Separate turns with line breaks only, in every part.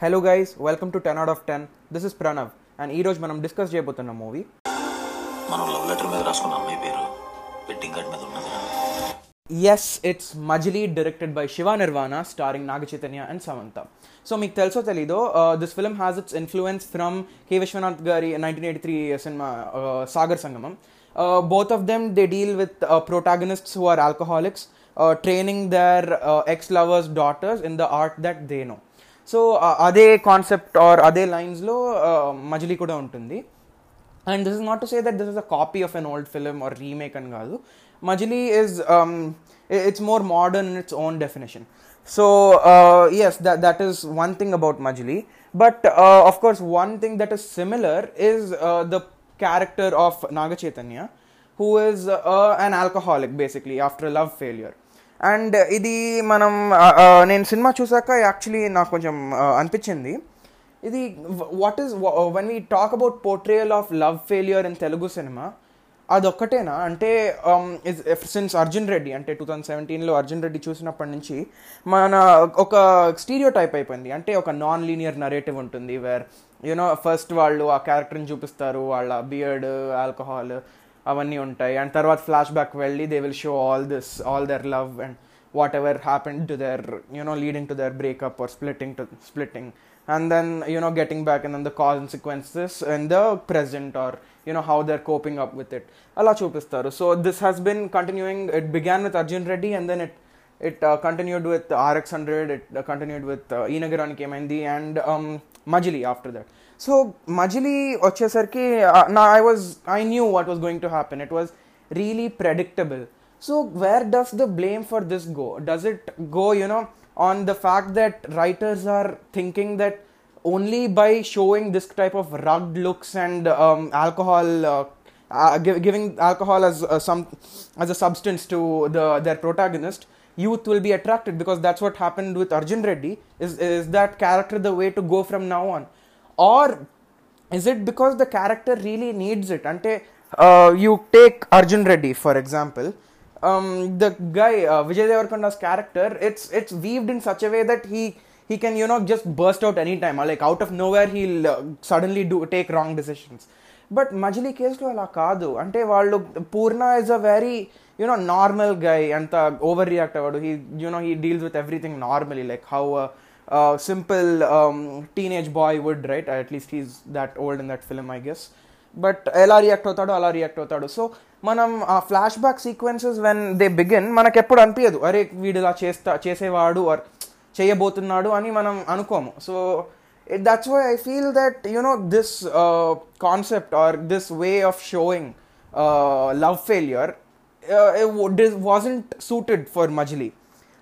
Hello guys welcome to ten out of ten this is Pranav and ఈ రోజు మనం discuss చేయబోతున్న మూవీ
మనం లవ్ లెటర్ మీద రాసుకున్న అమ్మాయి పేరు వెడ్డింగ్ కార్డ్ మీద ఉన్నది
yes it's Majili directed by Shiva Nirvana starring Naga Chaitanya and Samantha so మీకు తెలుసో తెలీదో this film has its influence from K Vishwanath గారి నైన్టీన్ ఎయిటీ త్రీ సినిమా Sagar Sangamam both of them they deal with ప్రొటాగనిస్ట్స్ who are alcoholics training their ex lovers daughters in the art that they know so అదే concept or అదే లైన్స్లో మజిలీ కూడా ఉంటుంది and this is not to say that this is a copy of an old film or remake అని కాదు Majili is it's more modern in it's own definition so yes that is one thing about Majili but of course one thing that is similar is the character of Naga Chaitanya who is an alcoholic basically after love failure And ఇది మనం నేను cinema చూసాక actually నాకు కొంచెం అనిపించింది. ఇది what is one we talk about portrayal of love failure in Telugu cinema అదొక్కటేనా? అంటే since Arjun Reddy అంటే టూ థౌజండ్ సెవెంటీన్లో అర్జున్ రెడ్డి చూసినప్పటి నుంచి మన ఒక స్టీరియో టైప్ అయిపోయింది. అంటే ఒక నాన్ లీనియర్ నరేటివ్ ఉంటుంది వేర్ యూనో ఫస్ట్ వాళ్ళు ఆ క్యారెక్టర్ని చూపిస్తారు వాళ్ళ బియర్డ్ ఆల్కహాల్ అవన్నీ ఉంటాయి అండ్ తర్వాత ఫ్లాష్ బ్యాక్ వెళ్ళి they will show all this all their love and whatever happen to there you know leading to their breakup or splitting to splitting and then you know getting back and then the consequences in the present or you know how they're coping up with it అలా చూపిస్తారు so this has been continuing it began with Arjun Reddy and then it it continued with RX hundred it continued with ఈ నగరానికి ఏమైంది and Majili after that so Majili వచ్చేసరికి నా I was I knew what was going to happen it was really predictable so where does the blame for this go does it go you know on the fact that writers are thinking that only by showing this type of rugged looks and um, alcohol uh, uh, give, giving alcohol as uh, some as a substance to the their protagonist youth will be attracted because that's what happened with arjun reddy is is that character the way to go from now on or is it because the character really needs it? Ante uh, you take arjun reddy for example. Um, the guy uh, vijay Deverakonda's character it's it's weaved in such a way that he he can you know just burst out any time, like out of nowhere he'll uh, suddenly do take wrong decisions. But Majili కేసులో అలా కాదు అంటే వాళ్ళు Poorna is a very you know normal guy అంత overreact He you know he deals with everything normally, like how simple teenage bye would right at least he's that old in that film I guess but ఎలా react అవుతాడో అలా react అవుతాడు so మనం ఆ flashback sequences when they begin మనకు ఎప్పుడు అనిపించదు అరే వీడు ఇలా చేస్తా చేసేవాడు ఆర్ చేయబోతున్నాడు అని మనం అనుకోము so that's why I feel that you know this concept or this way of showing love failure wasn't suited for Majli.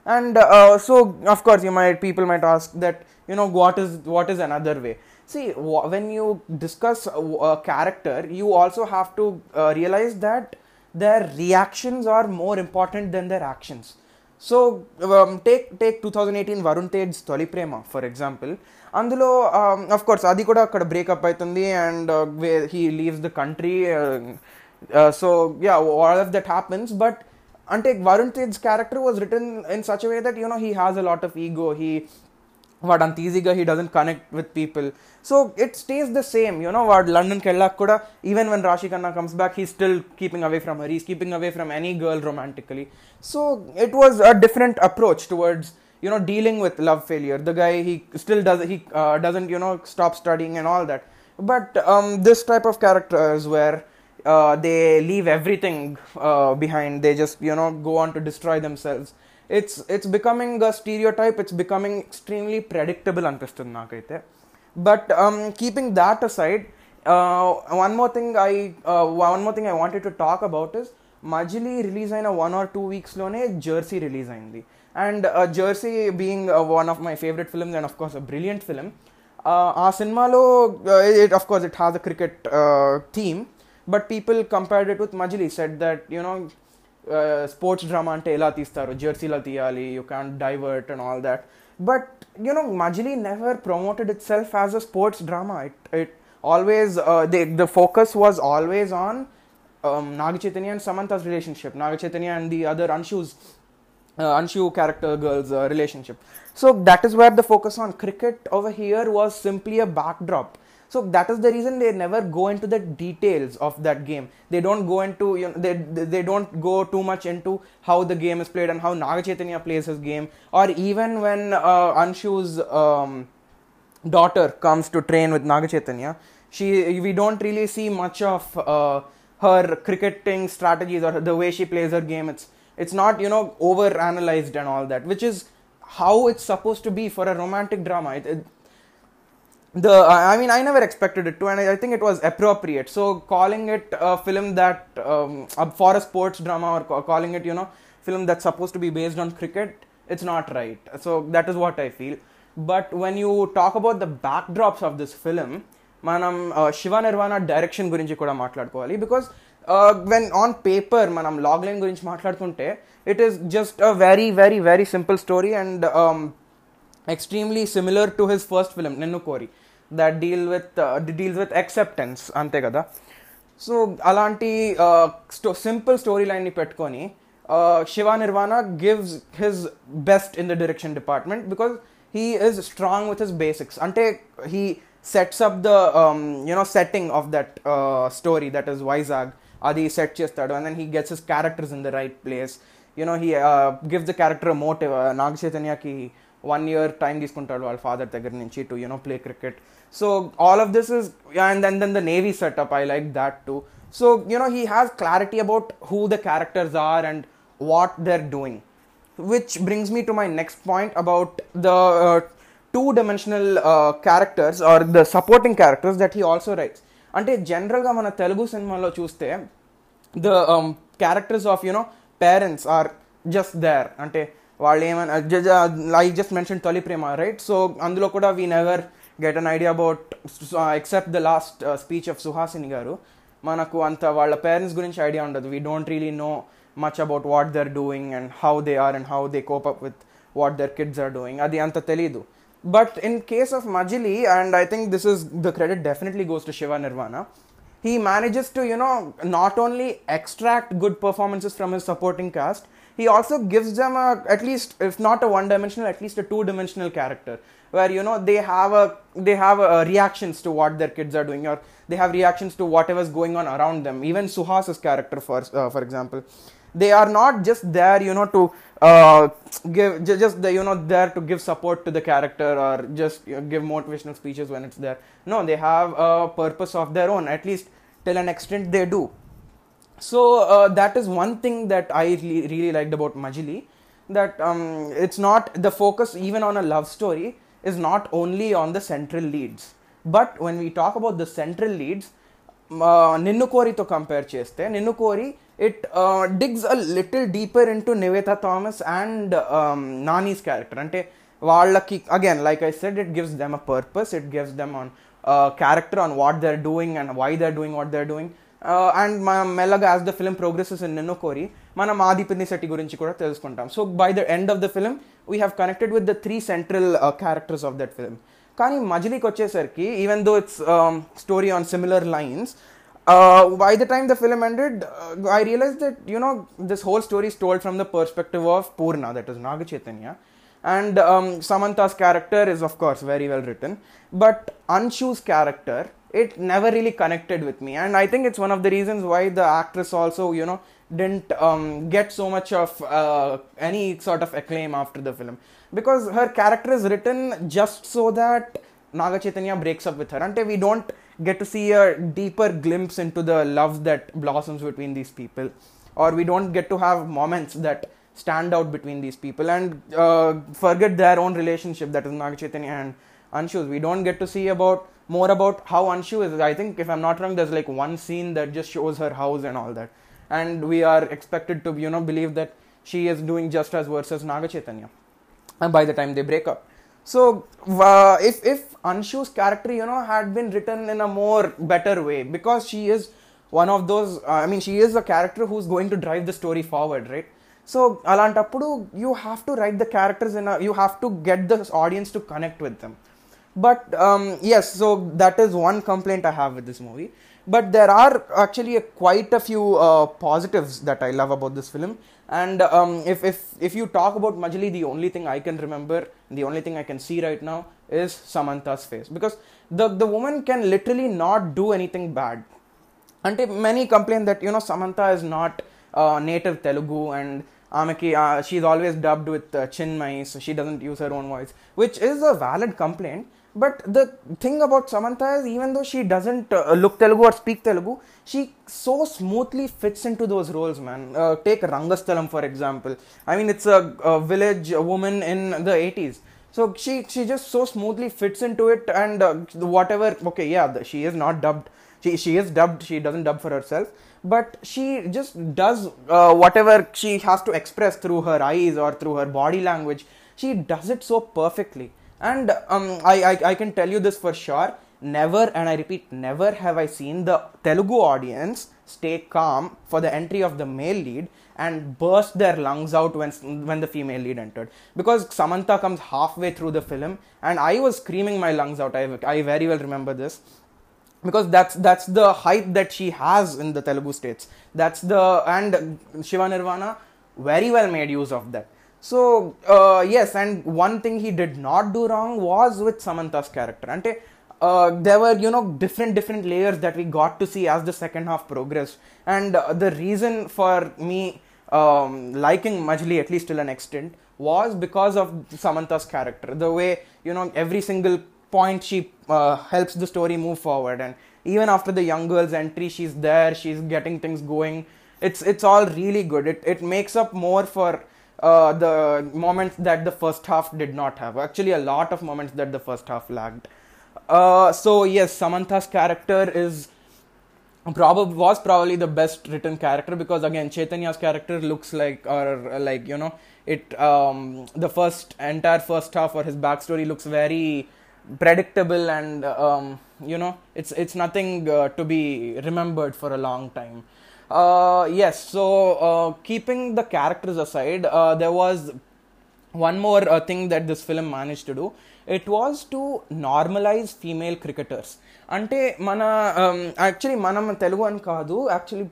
And uh, so, of course, you might people might ask that you know what is what is another way see when you discuss a character you also have to uh, realize that their reactions are more important than their actions so um, take take 2018 Varun Tej తొలి ప్రేమ for example అందులో of course అది కూడా అక్కడ breakup అవుతుంది and he leaves the country so yeah all of that happens but అంటే Varun Tej character was return in such way that you know he has a lot of ego he వాడు అంత ఈజీగా he doesn't connect with people so it stays the same you know వాడు లండన్కి వెళ్ళాక కూడా even when రాశి Khanna comes back he still keeping away from her is keeping away from any girl romantically so it was a different approach towards you know dealing with love failure the guy he still does he uh, doesn't you know stop studying and all that but um, this type of characters where uh, they leave everything uh, behind they just you know go on to destroy themselves it's it's becoming a stereotype it's becoming extremely predictable అనిపిస్తుంది నాకైతే but keeping that aside one more thing i one more thing i wanted to talk about is Majili release అయిన one or two వీక్స్లోనే Jersey release అయింది and Jersey being one of my favourite films and of course a brilliant film ఆ సినిమాలో it of course it has a cricket theme but people compared it with Majili set that you know sports drama అంటే ఎలా తీస్తారు జెర్సీలో తీయాలి you can divert and all that but you know Majili never promoted itself as a sports drama it it always the focus was always on um, Naga Chaitanya and Samantha's relationship, Naga Chaitanya and the other Anshus uh, Anshu character girl's uh, relationship. So that is where the focus on cricket over here was simply a backdrop. So that is the reason they never go into the details of that game. They don't go into you know they they, don't go too much into how the game is played and how Naga Chaitanya plays his game, or even when uh, Anshu's um, daughter comes to train with Naga Chaitanya, she we don't really see much of uh, her cricketing strategies or the way she plays her game. It's it's not you know over analyzed and all that, which is how it's supposed to be for a romantic drama. It, it, the I mean I never expected it to, and I, think it was appropriate. So calling it a film that um, for a sports drama or calling it you know film that's supposed to be based on cricket, it's not right. So that is what I feel. But when you talk about the backdrops of this film, మనం Shiva Nirvana direction గురించి కూడా మాట్లాడుకోవాలి because when on paper మనం logline గురించి మాట్లాడుతుంటే it is just a very very very simple story and extremely similar to his first film నిన్ను Kori that deal with deals with acceptance అంతే కదా సో అలాంటి సింపుల్ స్టోరీ లైన్ని పెట్టుకొని Shiva Nirvana gives his best in the direction department because he is strong with his basics అంటే he sets up the you know setting of that story that is Vizag అది set చేస్తాడు and then he gets his characters in the right place you know he gives the character motive Naga చైతన్యకి one year time తీసుకుంటాడు వాళ్ళ father దగ్గర నుంచి to you know play cricket so all of this is and then then the navy setup I like that too so you know he has clarity about who the characters are and what they're doing which brings me to my next point about the uh, two dimensional uh, characters or the supporting characters that he also writes అంటే జనరల్గా మన తెలుగు సినిమాలో చూస్తే the characters of you know parents are just there అంటే వాళ్ళు ఏమైనా I just mention తొలి ప్రేమ right so అందులో కూడా we never get an idea about except the last speech of Suhasini garu మనకు అంత వాళ్ళ పేరెంట్స్ గురించి ఐడియా ఉండదు we don't really know much about what they're doing and how they are and how they cope up with what their kids are doing అది అంత తెలీదు but in case of Majili and I think this is the credit definitely goes to Shiva Nirvana he manages to you know not only extract good performances from his supporting cast he also gives them a at least if not a one dimensional at least a two dimensional character. Where you know they have a they have a, reactions to what their kids are doing or they have reactions to whatever's going on around them. Even suhas's character for uh, for example. They are not just there you know to uh, give ju- just the, you know there to give support to the character or just you know, give motivational speeches when it's there. No they have a purpose of their own at least till an extent they do so uh, that is one thing that i really liked about majili that um, it's not the focus even on a love story is not only on the central leads but when we talk about the central leads uh, Ninnu Kori to compare cheste Ninnu Kori it uh, digs a little deeper into Nivetha Thomas and um, nani's character ante again, like I said, it gives them a purpose. It gives them them character on what they're doing and why they're doing what they're doing. And మనం మెల్లగా as the film progresses in నిన్ను కోరి మనం ఆది శెట్టి గురించి కూడా తెలుసుకుంటాం so by the end of the film we have connected with the three central characters of that film కానీ మజిలీకి వచ్చేసరికి even though it's story on similar lines by the time the film ended I realize that you know this whole story told from the perspective of Poorna that is Naga Chaitanya and um, Samantha's character is of course very well written, but Anshu's character it never really connected with me, and I think it's one of the reasons why the actress also you know didn't um, get so much of uh, any sort of acclaim after the film. Because her character is written just so that Naga Chaitanya breaks up with her, and we don't get to see a deeper glimpse into the love that blossoms between these people, or we don't get to have moments that stand out between these people. And uh, forget their own relationship that is Naga Chaitanya and Anshu's. We don't get to see about more about how Anshu is. I think if I'm not wrong, there's like one scene that just shows her house and all that, and we are expected to you know believe that she is doing just as worse as Naga Chaitanya. And by the time they break up, so uh, if if Anshu's character you know had been written in a more better way because she is one of those. Uh, I mean, she is a character who's going to drive the story forward, right? So అలాంటప్పుడు you have to right the characters in you have to get the audience to connect with them but um, yes so that is one complaint i have with this movie. But there are actually a, quite a few uh, positives that i love about this film. And um, if, if, if you talk about Majili the only thing i can remember the only thing i can see right now is samantha's face. Because the, the woman can literally not do anything bad. Until many complain that you know Samantha is not is not native Telugu and ఆమెకి she always dubbed so she doesn't use her own voice, which is a valid complaint. But the thing about Samantha is, even though she doesn't uh, look Telugu or speak Telugu, she so smoothly fits into those roles, man. Uh, take Rangasthalam, for example. I mean, it's a, a village woman in the 80s. So she, she just so smoothly fits into it, and uh, whatever, okay, yeah, she is not dubbed. She, she is dubbed, she doesn't dub for herself, but she just does uh, whatever she has to express through her eyes or through her body language. She does it so perfectly and um, I, I i can tell you this for sure never and i repeat never have i seen the telugu audience stay calm for the entry of the male lead and burst their lungs out when when the female lead entered because Samantha comes halfway through the film and I was screaming my lungs out. I, I very well remember this because that's that's the hype that she has in the Telugu states. That's the and Shiva Nirvana very well made use of that. So uh, yes, and one thing he did not do wrong was with Samantha's character. Ante uh, there were you know different different layers that we got to see as the second half progressed, and uh, the reason for me um, liking Majili at least till an extent was because of Samantha's character. The way you know every single point she helps the story move forward, and even after the young girl's entry, she's there, she's getting things going. It's it's all really good. It it makes up more for uh, the moments that the first half did not have. Actually, a lot of moments that the first half lacked. Uh, so yes, Samantha's character is probably was probably the best written character because again Chaitanya's character looks like or like you know it um, the first entire first half or his backstory looks very predictable and um, you know it's it's nothing uh, to be remembered for a long time Uh, yes so uh, keeping the characters aside uh, there was one more uh, thing that this film managed to do. It was to normalize female cricketers. అంటే మన um, actually మనం తెలుగు అని కాదు actually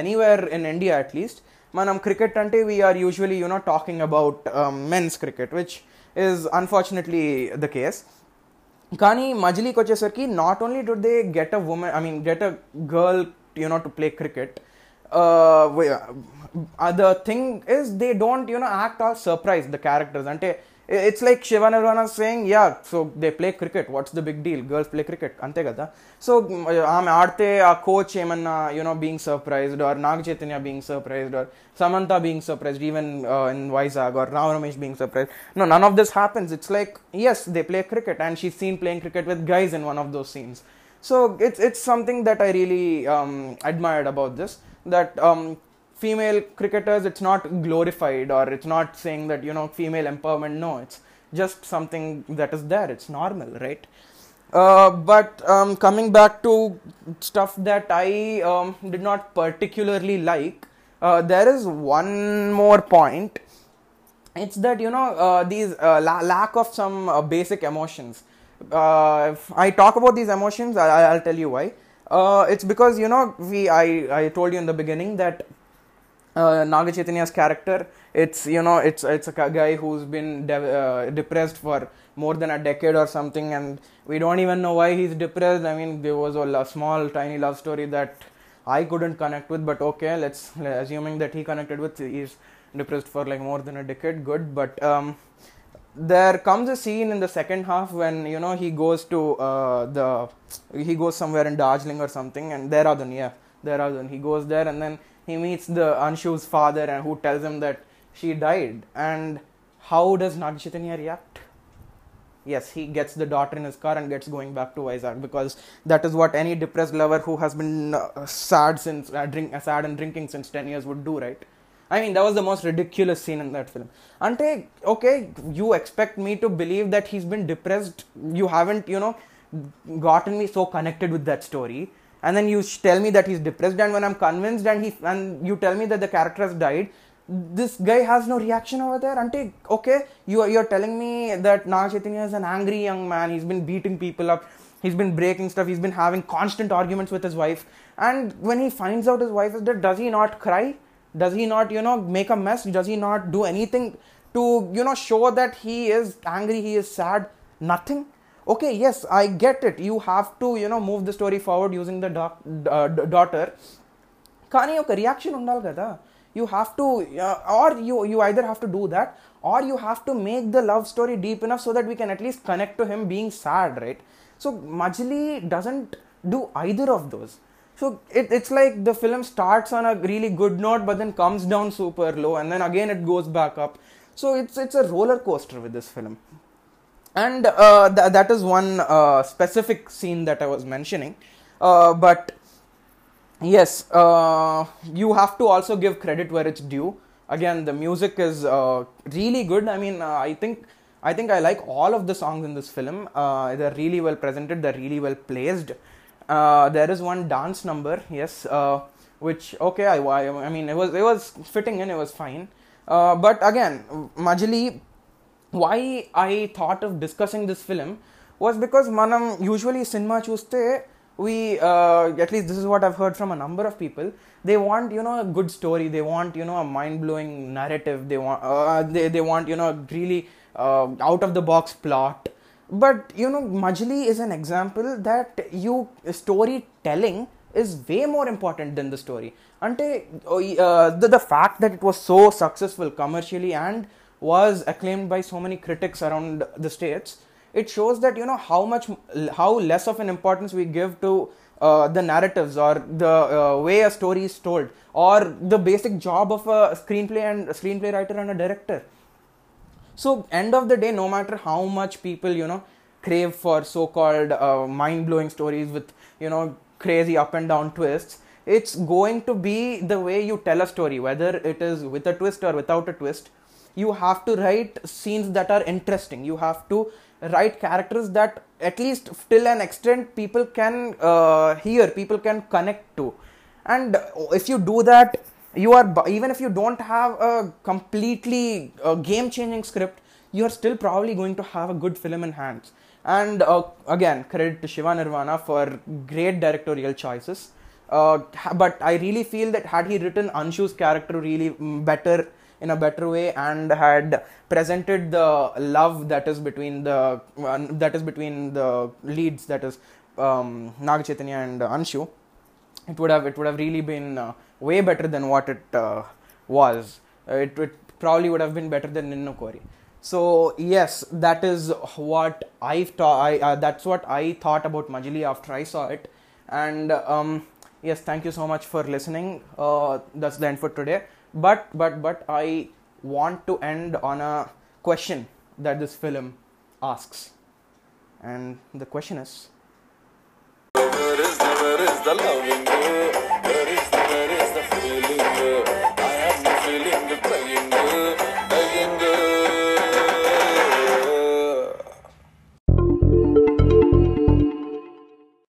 anywhere in India at least మనం cricket అంటే we are usually you know talking about men's cricket which is unfortunately the case కానీ మజిలీకి వచ్చేసరికి not only do they get a woman I mean get a girl you know to play cricket the thing is they don't you know act all surprise the characters అంటే it's like Shiva Nirvana saying yeah so they play cricket what's the big deal girls play cricket అంతే కదా so ఆమె ఆడితే ఆ coach ఏమన్నా you know being surprised are Naga Chaitanya being surprised are Samantha being surprised even in Vizag are Rao Ramesh being surprise no none of this happens it's like yes they play cricket and she seen playing cricket with guys in one of those scenes so it's it's something that i really um, admired about this that um, female cricketers it's not glorified or it's not saying that you know female empowerment no it's just something that is there it's normal right uh, but um, coming back to stuff that I um, did not particularly like, uh, there is one more point. It's that you know uh, these uh, la- lack of some uh, basic emotions uh, if i talk about these emotions I- i'll tell you why. Uh, it's because you know we I, I told you in the beginning that uh, Naga character it's you know it's it's a guy who's been de- uh, depressed for more than a decade or something and we don't even know why he's depressed. I mean there was a small tiny love story that I couldn't connect with but okay let's assuming that he connected with he's depressed for like more than a decade good but um, there comes a scene in the second half when you know he goes to uh, the he goes somewhere in Darjeeling or something and there Dehradun yeah Dehradun. He goes there and then he meets the Anshu's father and who tells him that she died. And how does Nag Chaitanya react? Yes he gets the daughter in his car and gets going back to Vizag because that is what any depressed lover who has been uh, sad since uh, drink sad and drinking since 10 years would do right I mean, that was the most ridiculous scene in that film. Ante, okay, you expect me to believe that he's been depressed. You haven't, you know, gotten me so connected with that story. And then you tell me that he's depressed, and when I'm convinced, and he and you tell me that the character has died, this guy has no reaction over there. Ante, okay, you are you're telling me that Chaitanya is an angry young man. He's been beating people up. he's been breaking stuff he's been having constant arguments with his wife and when he finds out his wife is dead does he not cry does he not you know make a mess does he not do anything to you know show that he is angry he is sad nothing okay yes i get it you have to you know move the story forward using the doc, uh, d- daughter కానీ ఒక reaction ఉండాలి కదా you have to or you you either have to do that or you have to make the love story deep enough so that we can at least connect to him being sad right so Majili doesn't do either of those so it, it's like the film starts on a really good note but then comes down super low and then again it goes back up so it's it's a roller coaster with this film and uh, th- that is one uh, specific scene that I was mentioning. Uh, but yes, uh, you have to also give credit where it's due. Again, the music is uh, really good. I mean, uh, I think I think I like all of the songs in this film. They're really well presented. They're really well placed uh, there is one dance number yes uh, which okay I, I mean it was it was fitting in it was fine. Uh, but again majili, why i thought of discussing this film was because manam usually cinema chuste we uh, at least this is what i've heard from a number of people they want you know a good story they want you know a mind blowing narrative they want uh, they they want you know really uh, out of the box plot but you know Majili is an example that you storytelling is way more important than the story. అంటే uh, the, the fact that it was so successful commercially and was acclaimed by so many critics around the states it shows that you know how much how less of an importance we give to uh, the narratives or the uh, way a story is told or the basic job of a screenplay and a screenplay writer and a director so end of the day no matter how much people you know crave for so-called uh, mind-blowing stories with you know crazy up and down twists it's going to be the way you tell a story whether it is with a twist or without a twist. You have to write scenes that are interesting. You have to write characters that at least till an extent people can uh, hear people can connect to. And if you do that you are even if you don't have a completely uh, game changing script you are still probably going to have a good film in hands and uh, again credit to shiva nirvana for great directorial choices. Uh, but i really feel that had he written anshu's character really mm, better in a better way and had presented the love that is between the uh, that is between the leads that is um, Naga Chaitanya and Anshu it would have it would have really been uh, way better than what it uh, was. Uh, it, it probably would have been better than Ninnu Kori. So yes that is what I thought I uh, that's what I thought about Majili after I saw it. And um, yes thank you so much for listening. Uh, that's the end for today. But but but I want to end on a question that this film asks. And the question is the?
Where is the feeling. I am feeling the playing. Playing.